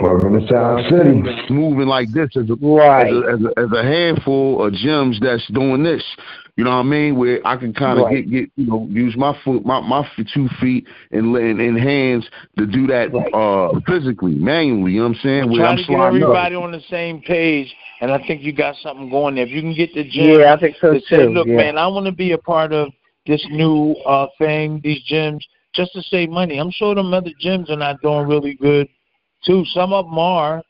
Welcome to Sound City. moving like this as a, Right. as, a, as, a, as a handful of gyms that's doing this. You know what I mean? Where I can kind of Right. get get you know use my foot my my two feet and and, and hands to do that Right. uh physically manually. You know what I'm saying? Where Try I'm to get sliding up. everybody on the same page, and I think you got something going there. If you can get the gym Yeah, I think so to say, too. look, yeah. man, I want to be a part of this new uh thing, these gyms, just to save money. I'm sure them other gyms are not doing really good too. Some of them are,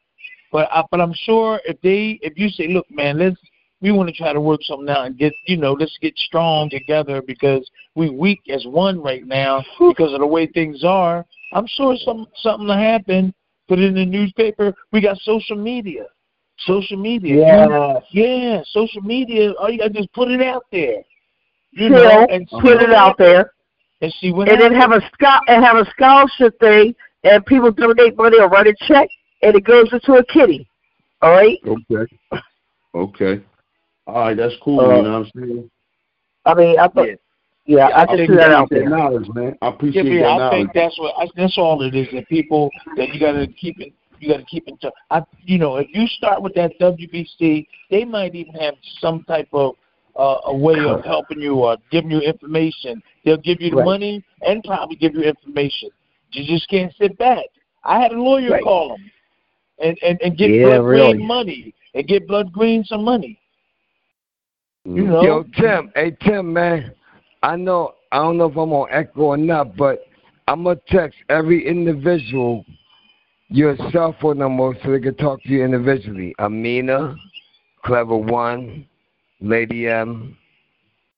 but I, but I'm sure if they if you say, look, man, let's we want to try to work something out and get you know let's get strong together because we weak as one right now because of the way things are. I'm sure some something will happen. Put it in the newspaper. We got social media. Social media. Yeah. Yeah, social media. All you gotta do is put it out there. You know, and put it out there, and see what and then have a scho- and have a scholarship thing, and people donate money or write a check, and it goes into a kitty. All right. Okay. Okay. All right, that's cool. Uh, you know what I'm saying? I mean, I thought, Yeah. yeah, I just think threw that out there. knowledge, man. I Yeah, appreciate man, that I knowledge. think that's what I, that's all it is. That people that you gotta keep it. You gotta keep in touch. I, you know, if you start with that WBC, they might even have some type of uh, a way of helping you or giving you information. They'll give you the Right. money and probably give you information. You just can't sit back. I had a lawyer Right. call them and and and get Yeah, Blood really. Green money and get Blood Green some money. You Mm. know, Yo, Tim. Hey, Tim, man. I know. I don't know if I'm on echo or not, but I'm gonna text every individual your cell phone number so they can talk to you individually. Amina, Clever One, Lady M,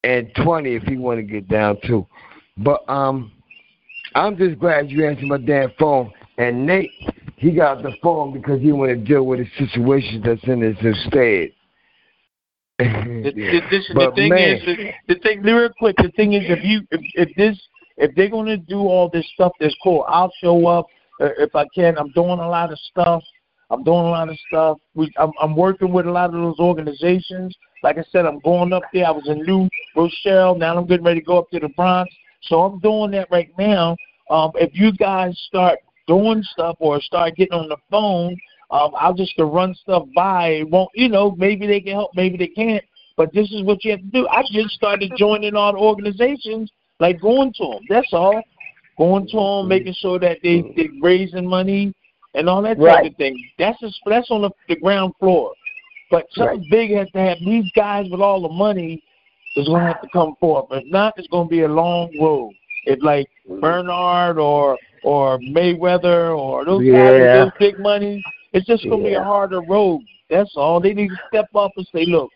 and Twenty if you want to get down too. But um, I'm just glad you answered my damn phone. And Nate, he got the phone because he want to deal with the situation that's in his estate. The, the, this, the thing man. is, the, the thing, real quick, the thing is, if you, if, if this, if they're gonna do all this stuff, that's cool. I'll show up uh, if I can. I'm doing a lot of stuff. I'm doing a lot of stuff. We, I'm, I'm working with a lot of those organizations. Like I said, I'm going up there. I was in New Rochelle. Now I'm getting ready to go up to the Bronx. So I'm doing that right now. Um, if you guys start doing stuff or start getting on the phone, um, I'll just to run stuff by. It won't, you know, maybe they can help, maybe they can't. But this is what you have to do. I just started joining all the organizations, like going to them. That's all. Going to them, making sure that they they're raising money and all that type Right. of thing. That's just, that's on the, the ground floor. But something big has to happen. These guys with all the money is going to have to come forth. If not, it's going to be a long road. It's like mm. Bernard or or Mayweather or those guys with Yeah. those big money, it's just going to be a harder road. That's all. They need to step up and say, look,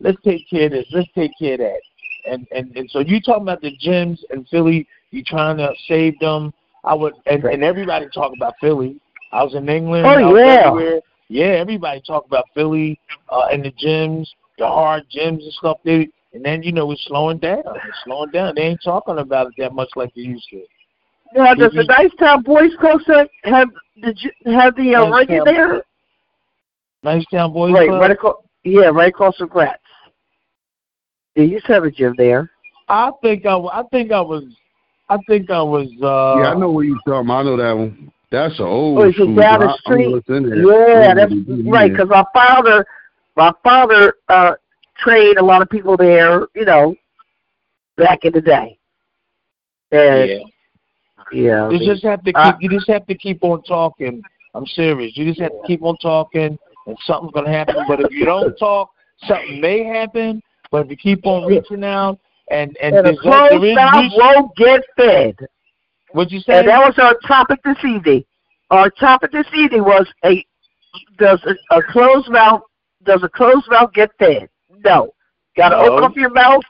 let's take care of this. Let's take care of that. And and and so you talking about the gyms in Philly? You trying to save them? I would, and, and everybody talk about Philly. I was in England. Oh, yeah. everywhere. Yeah, everybody talk about Philly uh, and the gyms, the hard gyms and stuff. They and then you know it's slowing down. It's slowing down. They ain't talking about it that much like they used to. Now, does the Nicetown Boys Club have have the gy- have the uh, ring in Nicetown- there? Nicetown Boys Right, Club. right across. Yeah, right across from Gratz. They used to have a gym there. I think I, I think I was, I think I was. uh yeah, I know what you're talking about. I know that one. That's an old Oh, it's school. down the street. listening. Yeah, that's Yeah. right. Because my father, my father uh trained a lot of people there. You know, back in the day. And Yeah. yeah, I You mean, just have to keep. uh, you just have to keep on talking. I'm serious. You just have to keep on talking, and something's gonna happen. But if you don't talk, something may happen. But if you keep on reaching out, and and, and a there's closed mouth won't get fed. What'd you say? And that was our topic this evening. Our topic this evening was a does a, a closed mouth does a closed mouth get fed? No. Gotta No. open up your mouth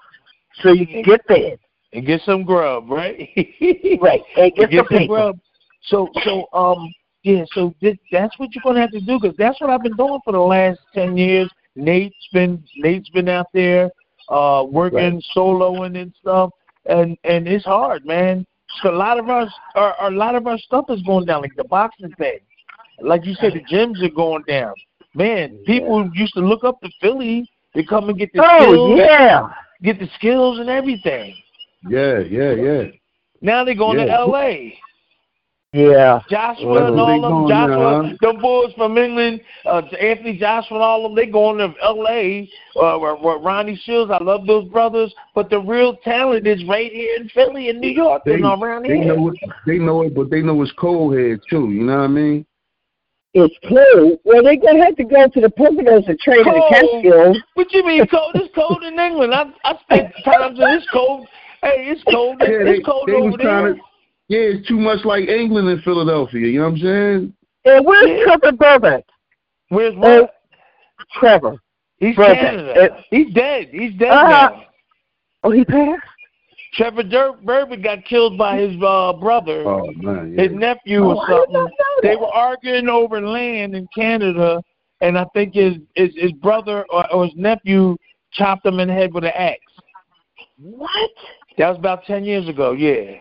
so you can get fed. and get some grub, right? right. And get, get some some grub. So so um yeah, so this, that's what you're gonna have to do because that's what I've been doing for the last ten years. Nate's been Nate's been out there uh working soloing and stuff, and and it's hard, man. So a lot of our, our a lot of our stuff is going down, like the boxing thing. Like you said, the gyms are going down. Man, people used to look up to Philly to come and get the Oh skills, yeah. get the skills and everything. Yeah, yeah, yeah. Now they're going to L.A. Yeah. Joshua and they all them, Joshua, now. them boys from England, uh, Anthony Joshua and all of them, they going to L.A. Uh, where, where Ronnie Shields, I love those brothers, but the real talent is right here in Philly and New York They, and around they here. know it. They know it, but they know it's cold here too. You know what I mean? It's cold. Well, they're gonna have to go to the Poconos and trade in the Cold. Catskills. What you mean cold? It's cold in England. I I spent times in it's cold. Hey, it's cold. Yeah, they, it's cold they over there. to. Yeah, it's too much like England and Philadelphia. You know what I'm saying? And where's Trevor Berbick? Where's what? Trevor. He's Berbick. Canada. Uh, He's dead. He's dead Uh, now. Oh, he passed. Trevor Dur- Bourbon got killed by his uh, brother, Oh man, yeah. his nephew, or Oh, I something. They were arguing over land in Canada, and I think his his, his brother or, or his nephew chopped him in the head with an axe. What? That was about ten years ago. Yeah.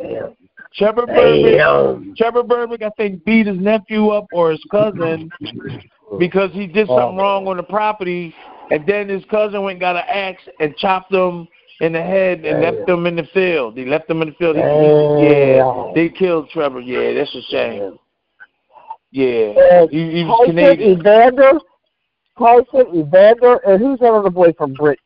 Damn. Trevor. Damn. Trevor Berbick, I think, beat his nephew up or his cousin because he did something Oh. wrong on the property, and then his cousin went and got an axe and chopped him in the head and left him in the field. He left him in the field. He, he- yeah, they killed Trevor. Yeah, that's a shame. Yeah, he, he was Canadian. Evander, Colson, Evander, and who's that other boy from Britain?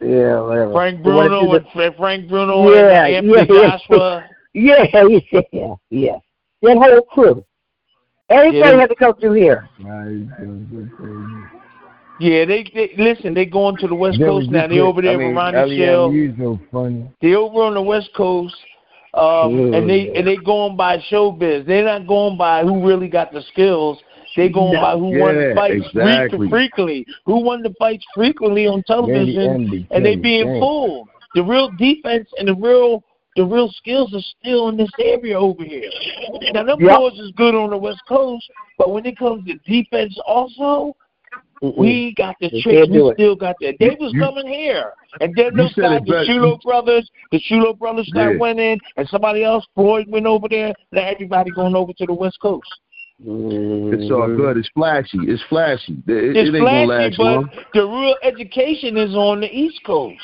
Yeah, whatever. Frank Bruno and Fra- Frank Bruno Yeah, and Anthony yeah. Joshua. The- Yeah, yeah, yeah. That whole crew. Everybody Yeah. had to come through here. Yeah, they, they listen. They going to the West That Coast now. They over there I with Ronnie Ellie Shell. so funny. They over on the West Coast, um, and they and they going by showbiz. They're not going by who really got the skills. They going by who won the fights exactly. frequently. Who won the fights frequently on television, Andy, and they being fooled. The real defense and the real the real skills are still in this area over here. Now them Yep. boys is good on the West Coast, but when it comes to defense, also we got the They tricks. can't We it. still got that. They was You- coming here, and then you those said guys, the best. Charlo brothers, the Charlo brothers started Yeah. winning, and somebody else, Floyd, went over there. Now everybody going over to the West Coast. It's all mm-hmm. good. It's flashy. It's flashy. It, it It's ain't gonna flashy, last but long. the real education is on the East Coast.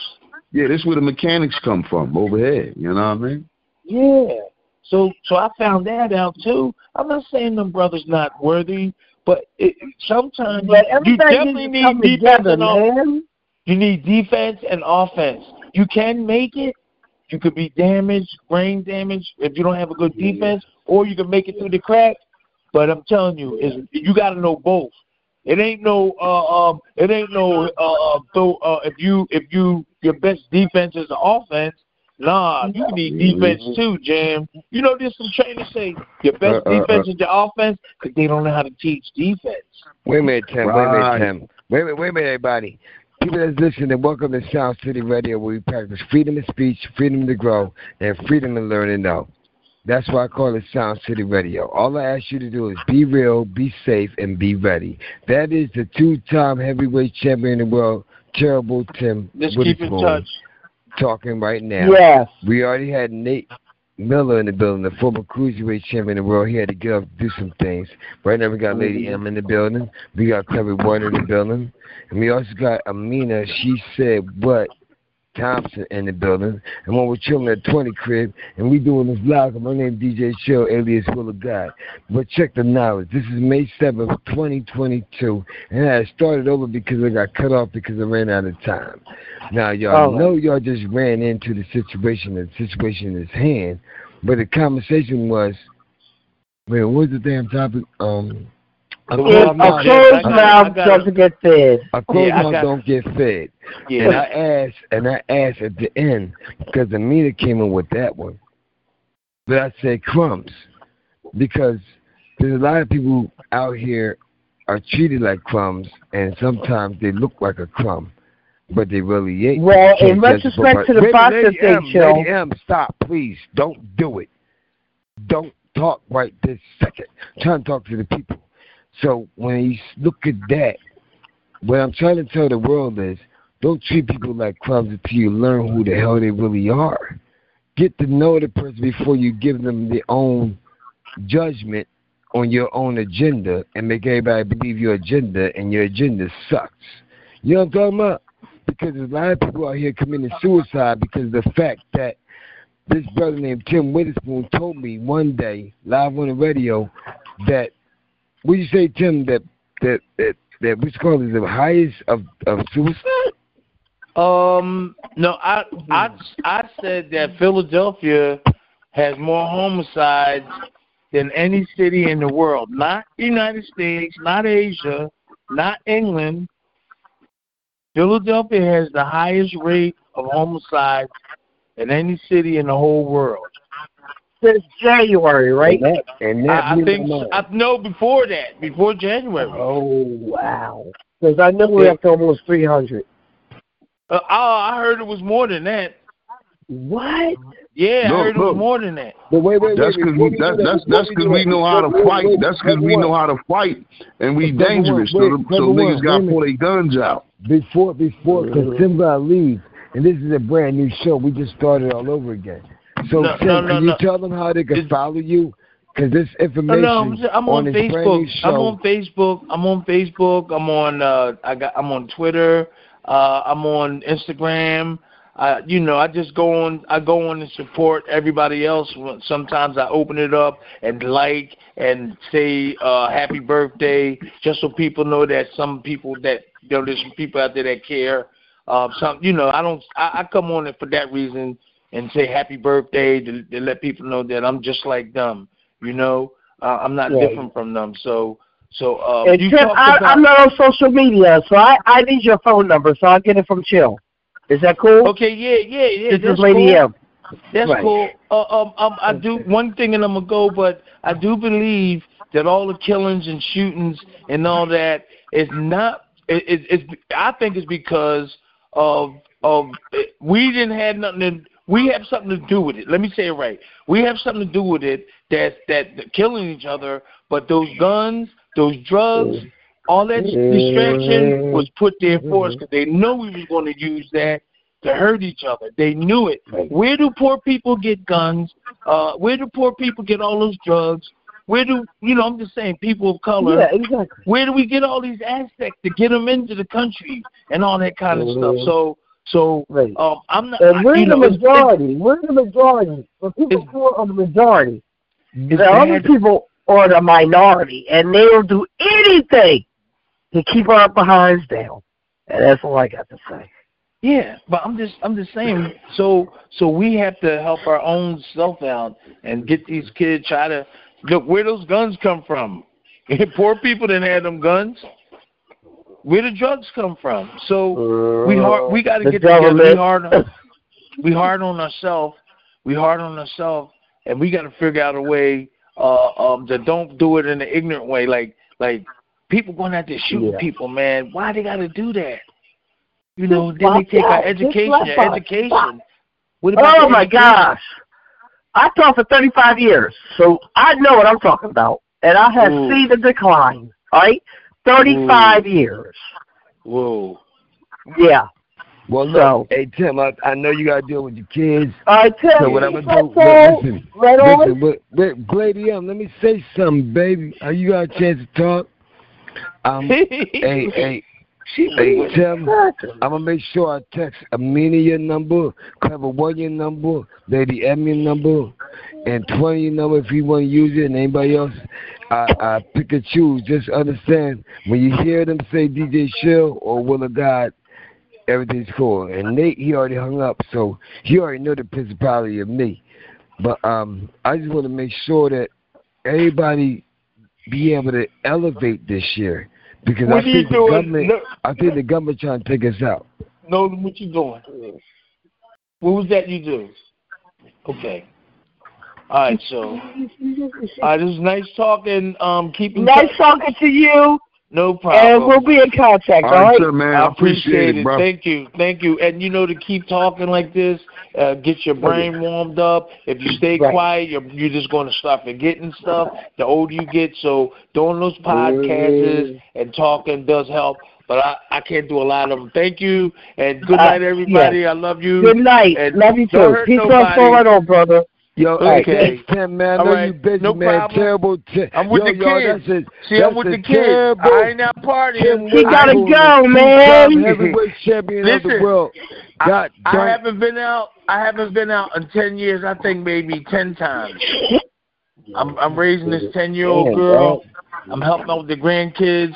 Yeah, this where the mechanics come from over here. You know what I mean? Yeah. So so I found that out too. I'm not saying them brothers not worthy, but it, sometimes But you definitely need defense together, and off- You need defense and offense. You can make it. You could be damaged, brain damaged, if you don't have a good defense, or you can make it through the crack. But I'm telling you, is you got to know both. It ain't no, uh, um, it ain't no, uh, uh, so, uh, if you, if you, your best defense is the offense. Nah, you need defense too, Jam. You know, there's some trainers say your best Uh, uh, defense is your offense because they don't know how to teach defense. Wait a minute, Tim. Wait a minute, Tim. Wait a minute, wait a minute, everybody. People that's listening, welcome to Sound City Radio, where we practice freedom of speech, freedom to grow, and freedom to learn and know. That's why I call it Sound City Radio. All I ask you to do is be real, be safe, and be ready. That is the two-time heavyweight champion in the world, Terrible Tim Just keep in touch. talking right now. Yes. We already had Nate Miller in the building, the former cruiserweight champion in the world. He had to get up do some things. Right now we got Lady mm-hmm. M in the building. We got Clever Warner in the building. And we also got Amina, she said what Thompson in the building. And when we're chilling at 20 crib and we doing this live, my name is DJ Chill, alias Will of God. But check the knowledge. This is May 7th, 2022. And I started over because I got cut off because I ran out of time. Now, y'all Oh. know y'all just ran into the situation, the situation is hand. But the conversation was, wait, what was the damn topic? Um, a closed Well, a no, mouth, closed mouth doesn't get fed. a closed Yeah, mouth don't get fed. And I asked, and I asked at the end because Amina came in with that one. But I said crumbs because there's a lot of people out here are treated like crumbs, and sometimes they look like a crumb. but they really ain't. Well, in can't judge a book retrospect to the Wait minute, process Lady they M, show- Lady M, stop, please. Don't do it. Don't talk right this second. I'm trying to talk to the people. So when you look at that, what I'm trying to tell the world is, don't treat people like crumbs until you learn who the hell they really are. Get to know the person before you give them their own judgment on your own agenda and make everybody believe your agenda and your agenda sucks. You know what I'm talking about? Because there's a lot of people out here committing suicide because of the fact that this brother named Tim Witherspoon told me one day, live on the radio, that what you say, Tim, that that that that what's called is the highest of of suicide? Um, no, I I I said that Philadelphia has more homicides than any city in the world. Not United States, not Asia, not England. Philadelphia has the highest rate of homicides than any city in the whole world. Since January, right? And that, and that I, I think my. I, no before that, before January. Oh wow! Because I know we're up to almost three hundred. Uh, oh, I heard it was more than that. What? Yeah, I Look, heard it was more than that. But wait, wait, That's because before we—that's that, that's that's because we know how to fight. That's because we know how to fight, and we Number dangerous. one, So, wait, so niggas got to pull their guns out. before before because Tim got leave, and this is a brand new show. We just started all over again. So No, Tim, no, can no, you tell them how they can It's- follow you? Because this information no, I'm, I'm on, brand Facebook. I'm on Facebook. I'm on Facebook. I'm on. Uh, I got. I'm on Twitter. Uh, I'm on Instagram. Uh, you know, I just go on. I go on and support everybody else. Sometimes I open it up and like and say uh, happy birthday, just so people know that some people that you know there's some people out there that care. Uh, some, you know, I don't. I, I come on it for that reason and say happy birthday to, to let people know that I'm just like them. You know, uh, I'm not Right. different from them. So, so uh, And you Tim, I, about. I'm not on social media, so I I need your phone number, so I'll get it from Chill. Is that cool? Okay, yeah, yeah, yeah. this that's is Lady cool. M. That's Right. cool. Uh, um, um, I do one thing, and I'm gonna go, but I do believe that all the killings and shootings and all that is not. It, it, it's. I think it's because of of we didn't have nothing. We have something to do with it. Let me say it right. We have something to do with it. That that, killing each other, but those guns, those drugs, all that distraction was put there for us because they know we was going to use that to hurt each other. They knew it. Where do poor people get guns? Uh, where do poor people get all those drugs? Where do you know? I'm just saying, people of color. Yeah, exactly. Where do we get all these aspects to get them into the country and all that kind of stuff? Mhm. So, so Right. um, I'm not. And we're you the know, it's- majority. We're the majority. But people who are the majority. The other people are the minority, and they'll do anything to keep our behinds down. And that's all I got to say. Yeah, but I'm just I'm just saying. So so we have to help our own self out and get these kids try to look where those guns come from. Poor people didn't have them guns. Where the drugs come from? So we hard we got to get together. We government. hard on, we hard on ourselves. We hard on ourselves, and we got to figure out a way uh um to don't do it in an ignorant way. Like like people going out there shooting Yeah. people, man. Why they got to do that? You know, Just then they take our education. Our education. What about Oh my education? gosh. I taught for 35 years, so I know what I'm talking about. And I have Ooh. seen the decline, all right? 35 years. Whoa. Yeah. Well, look, So- hey Tim, I, I know you gotta deal with your kids. Right, tell So me. what I'm gonna do? Look, listen, right on. listen, but, but Lady M, let me say something, baby. Are you got a chance to talk? Um, hey, hey, hey, Tim. I'm gonna make sure I text Amina your number, Clever One your number, Lady M your number, and Twenty your number if you want to use it, and anybody else. I, I pick and choose. Just understand when you hear them say DJ Chill or Will of God, everything's cool. And Nate, he already hung up, so he already know the principality of me. But um, I just want to make sure that everybody be able to elevate this year because What I think the doing? government, No. I think the government trying to take us out. No, what you doing? What was that you do? Okay. All right, so all right, this is nice talking. Um, keeping Nice touch. talking to you. No problem. And we'll be in contact, all right? sir, man. I I appreciate it, bro. Thank you, thank you. And you know to keep talking like this, uh, get your brain warmed up. If you stay Right. quiet, you're you're just going to start forgetting stuff. The older you get, so doing those podcasts and talking does help. But I, I can't do a lot of them. Thank you and good Uh, night, everybody. I love you. Good night. And Love you too. Peace out, nobody. for on, brother. Yo, Okay. hey, thanks, Tim, man. I know right. you busy, No man. problem. Terrible. Ti- I'm with yo, the yo, kids. That's a, See, that's I'm with a the kids. I ain't out partying. He gotta Wilson, go, man. Heavyweight champion of the Listen, world. God I damn. haven't been out. I haven't been out in ten years. I think maybe ten times. I'm I'm raising this ten year old girl. I'm helping out with the grandkids.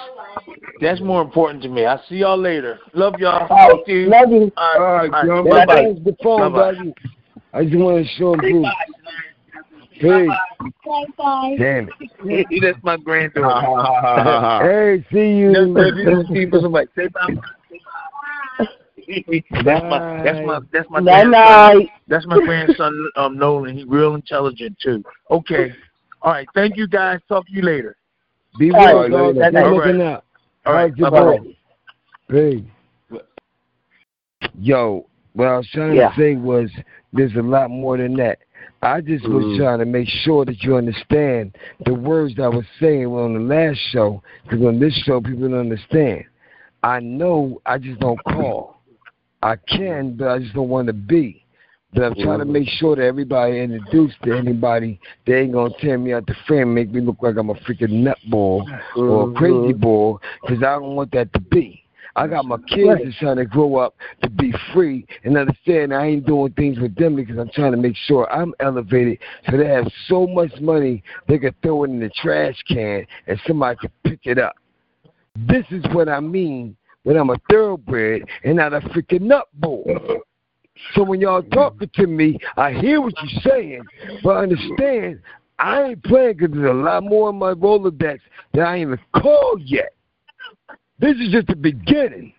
That's more important to me. I'll see y'all later. Love y'all. All right. Talk to you. Love you. All All right, all yo, right. Bye-bye. the phone, Bye-bye. buddy. I just want to show him proof. Peace. Damn it. That's my granddaughter. Hey, see you. That's my bye. That's my that's my that's my Night grandson. night. That's my grandson um Nolan. He's real intelligent too. Okay. All right. Thank you guys. Talk to you later. Be All right, well, dog. later. Keep All looking right. out. All right. All Bye right, bye. Peace. Yo, what I was trying Yeah. to say was there's a lot more than that. I just was Mm. trying to make sure that you understand the words that I was saying on the last show, because on this show people don't understand. I know I just don't call. I can, but I just don't want to be. But I'm trying to make sure that everybody introduced to anybody, they ain't gonna tear me out the frame, make me look like I'm a freaking nutball or a crazy ball, because I don't want that to be. I got my kids Right. that's trying to grow up to be free and understand I ain't doing things with them because I'm trying to make sure I'm elevated so they have so much money they can throw it in the trash can and somebody can pick it up. This is what I mean when I'm a thoroughbred and not a freaking nutball. So when y'all talking to me, I hear what you're saying, but understand I ain't playing because there's a lot more in my Rolodex that I ain't even called yet. This is just the beginning.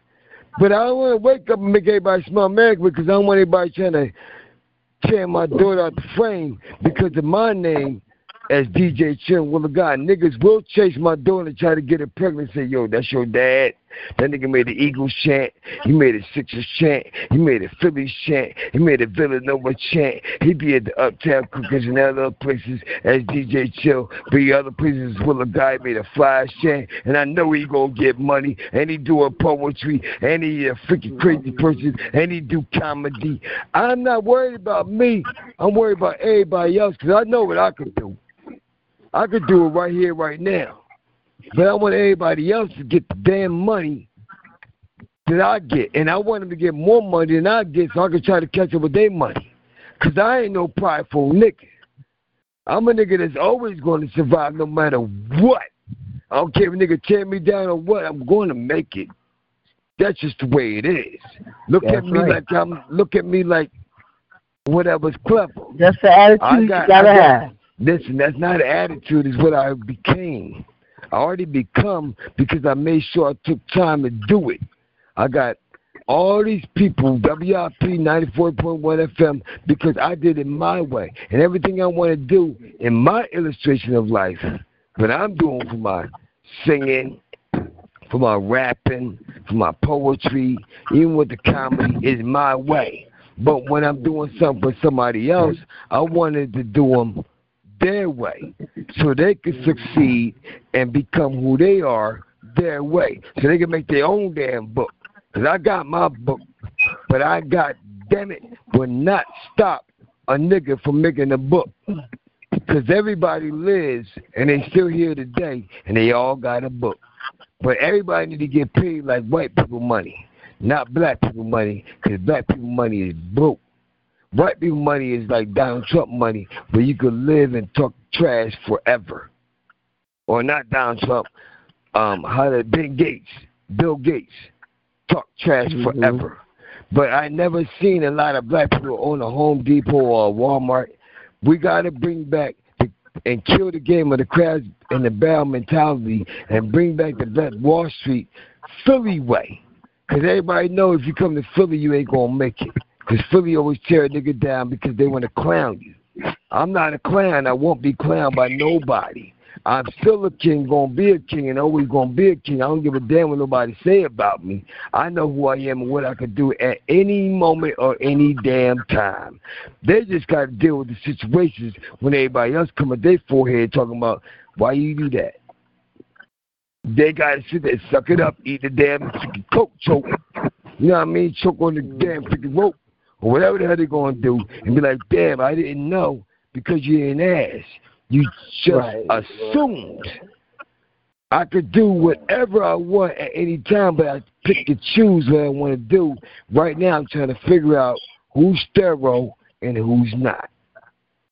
But I don't want to wake up and make everybody smell America because I don't want anybody trying to tear my daughter out the frame because of my name as DJ Chill. Well, God, niggas will chase my daughter and try to get her pregnant and say, yo, that's your dad. That nigga made the Eagles chant. He made a Sixers chant. He made a Phillies chant. He made a Villanova chant. He be at the Uptown Cookers and other places as DJ Chill. Be other places Will a guy made a fly chant. And I know he gonna get money. And he do a poetry. And he a freaking crazy person. And he do comedy. I'm not worried about me. I'm worried about everybody else because I know what I could do. I could do it right here, right now. But I want everybody else to get the damn money that I get. And I want them to get more money than I get so I can try to catch up with their money. Because I ain't no prideful nigga. I'm a nigga that's always going to survive no matter what. I don't care if a nigga tear me down or what, I'm going to make it. That's just the way it is. Look That's at me right. like I'm look at me like whatever's clever. That's the attitude I you got- gotta got- have. Listen, that's not an attitude, it's what I became. I already become because I made sure I took time to do it. I got all these people, WIP 94.1 FM, because I did it my way. And everything I want to do in my illustration of life, what I'm doing for my singing, for my rapping, for my poetry, even with the comedy, is my way. But when I'm doing something for somebody else, I wanted to do them their way so they could succeed and become who they are their way so they can make their own damn book. Because I got my book, but I got, damn it, will not stop a nigga from making a book. Because everybody lives and they still here today and they all got a book. But everybody need to get paid like white people money, not black people money, because black people money is broke. White people money is like Donald Trump money, where you could live and talk trash forever. Or not Donald Trump, um, how did Bill Gates, Bill Gates, talk trash forever. But I never seen a lot of black people own a Home Depot or a Walmart. We got to bring back the, and kill the game of the crabs and the barrel mentality and bring back the black Wall Street Philly way. Because everybody know if you come to Philly, you ain't going to make it. Because Philly always tear a nigga down because they want to clown you. I'm not a clown. I won't be clowned by nobody. I'm still a king, gonna be a king, and always gonna be a king. I don't give a damn what nobody say about me. I know who I am and what I can do at any moment or any damn time. They just got to deal with the situations when everybody else come at their forehead talking about why you do that. They got to sit there, suck it up, eat the damn coke, choke. You know what I mean? Choke on the damn freaking rope or whatever the hell they're gonna do, and be like, damn, I didn't know because you're an ass. You just Right. assumed I could do whatever I want at any time, but I pick and choose what I want to do. Right now, I'm trying to figure out who's sterile and who's not.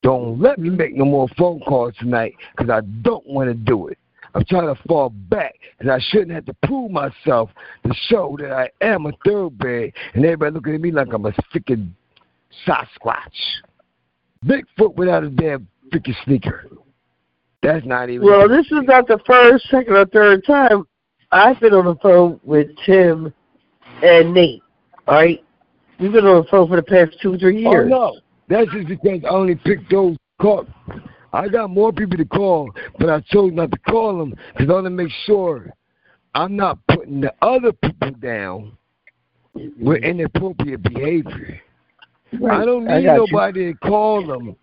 Don't let me mm-hmm. make no more phone calls tonight because I don't want to do it. I'm trying to fall back and I shouldn't have to prove myself to show that I am a thoroughbred and everybody looking at me like I'm a freaking Sasquatch. Bigfoot without a damn freaking sneaker. That's not even. Well, this is not the first, second, or third time I've been on the phone with Tim and Nate. All right, we've been on the phone for the past two, three oh, years. Oh no, that's just because I only picked those calls. I got more people to call, but I chose not to call them because I want to make sure I'm not putting the other people down with inappropriate behavior. Right. I don't I need you. nobody to call them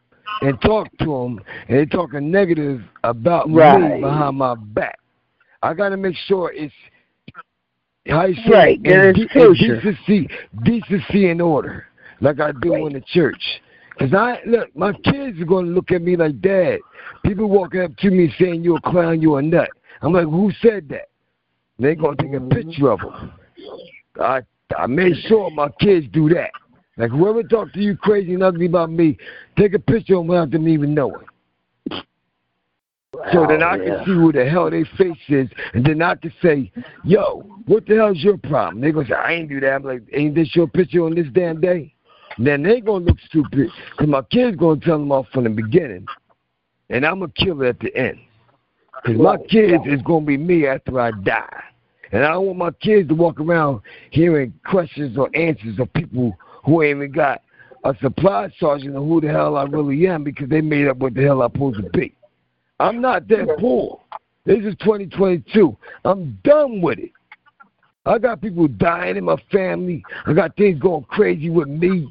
and talk to them and they talking negative about me behind my back. I got to make sure it's how you say Right, it, in in decency, decency and order, like I do in the church. Cause I look, my kids are gonna look at me like, Dad. People walking up to me saying you're a clown, you're a nut. I'm like, who said that? They're gonna take a mm-hmm. picture of them. I I made sure my kids do that. Like whoever talked to you crazy and ugly about me, take a picture of them without them even knowing. So then I yeah. can see who the hell their face is, and then I can say, "Yo, what the hell's your problem?" They gonna say, "I ain't do that." I'm like, "Ain't this your picture on this damn day?" Then they gonna look stupid because my kids gonna tell them off from the beginning, and I'm gonna kill it at the end. Because my kids is gonna be me after I die, and I don't want my kids to walk around hearing questions or answers of people who ain't even got a supply sergeant of who the hell I really am because they made up what the hell I'm supposed to be. I'm not that poor. This is 2022. I'm done with it. I got people dying in my family. I got things going crazy with me.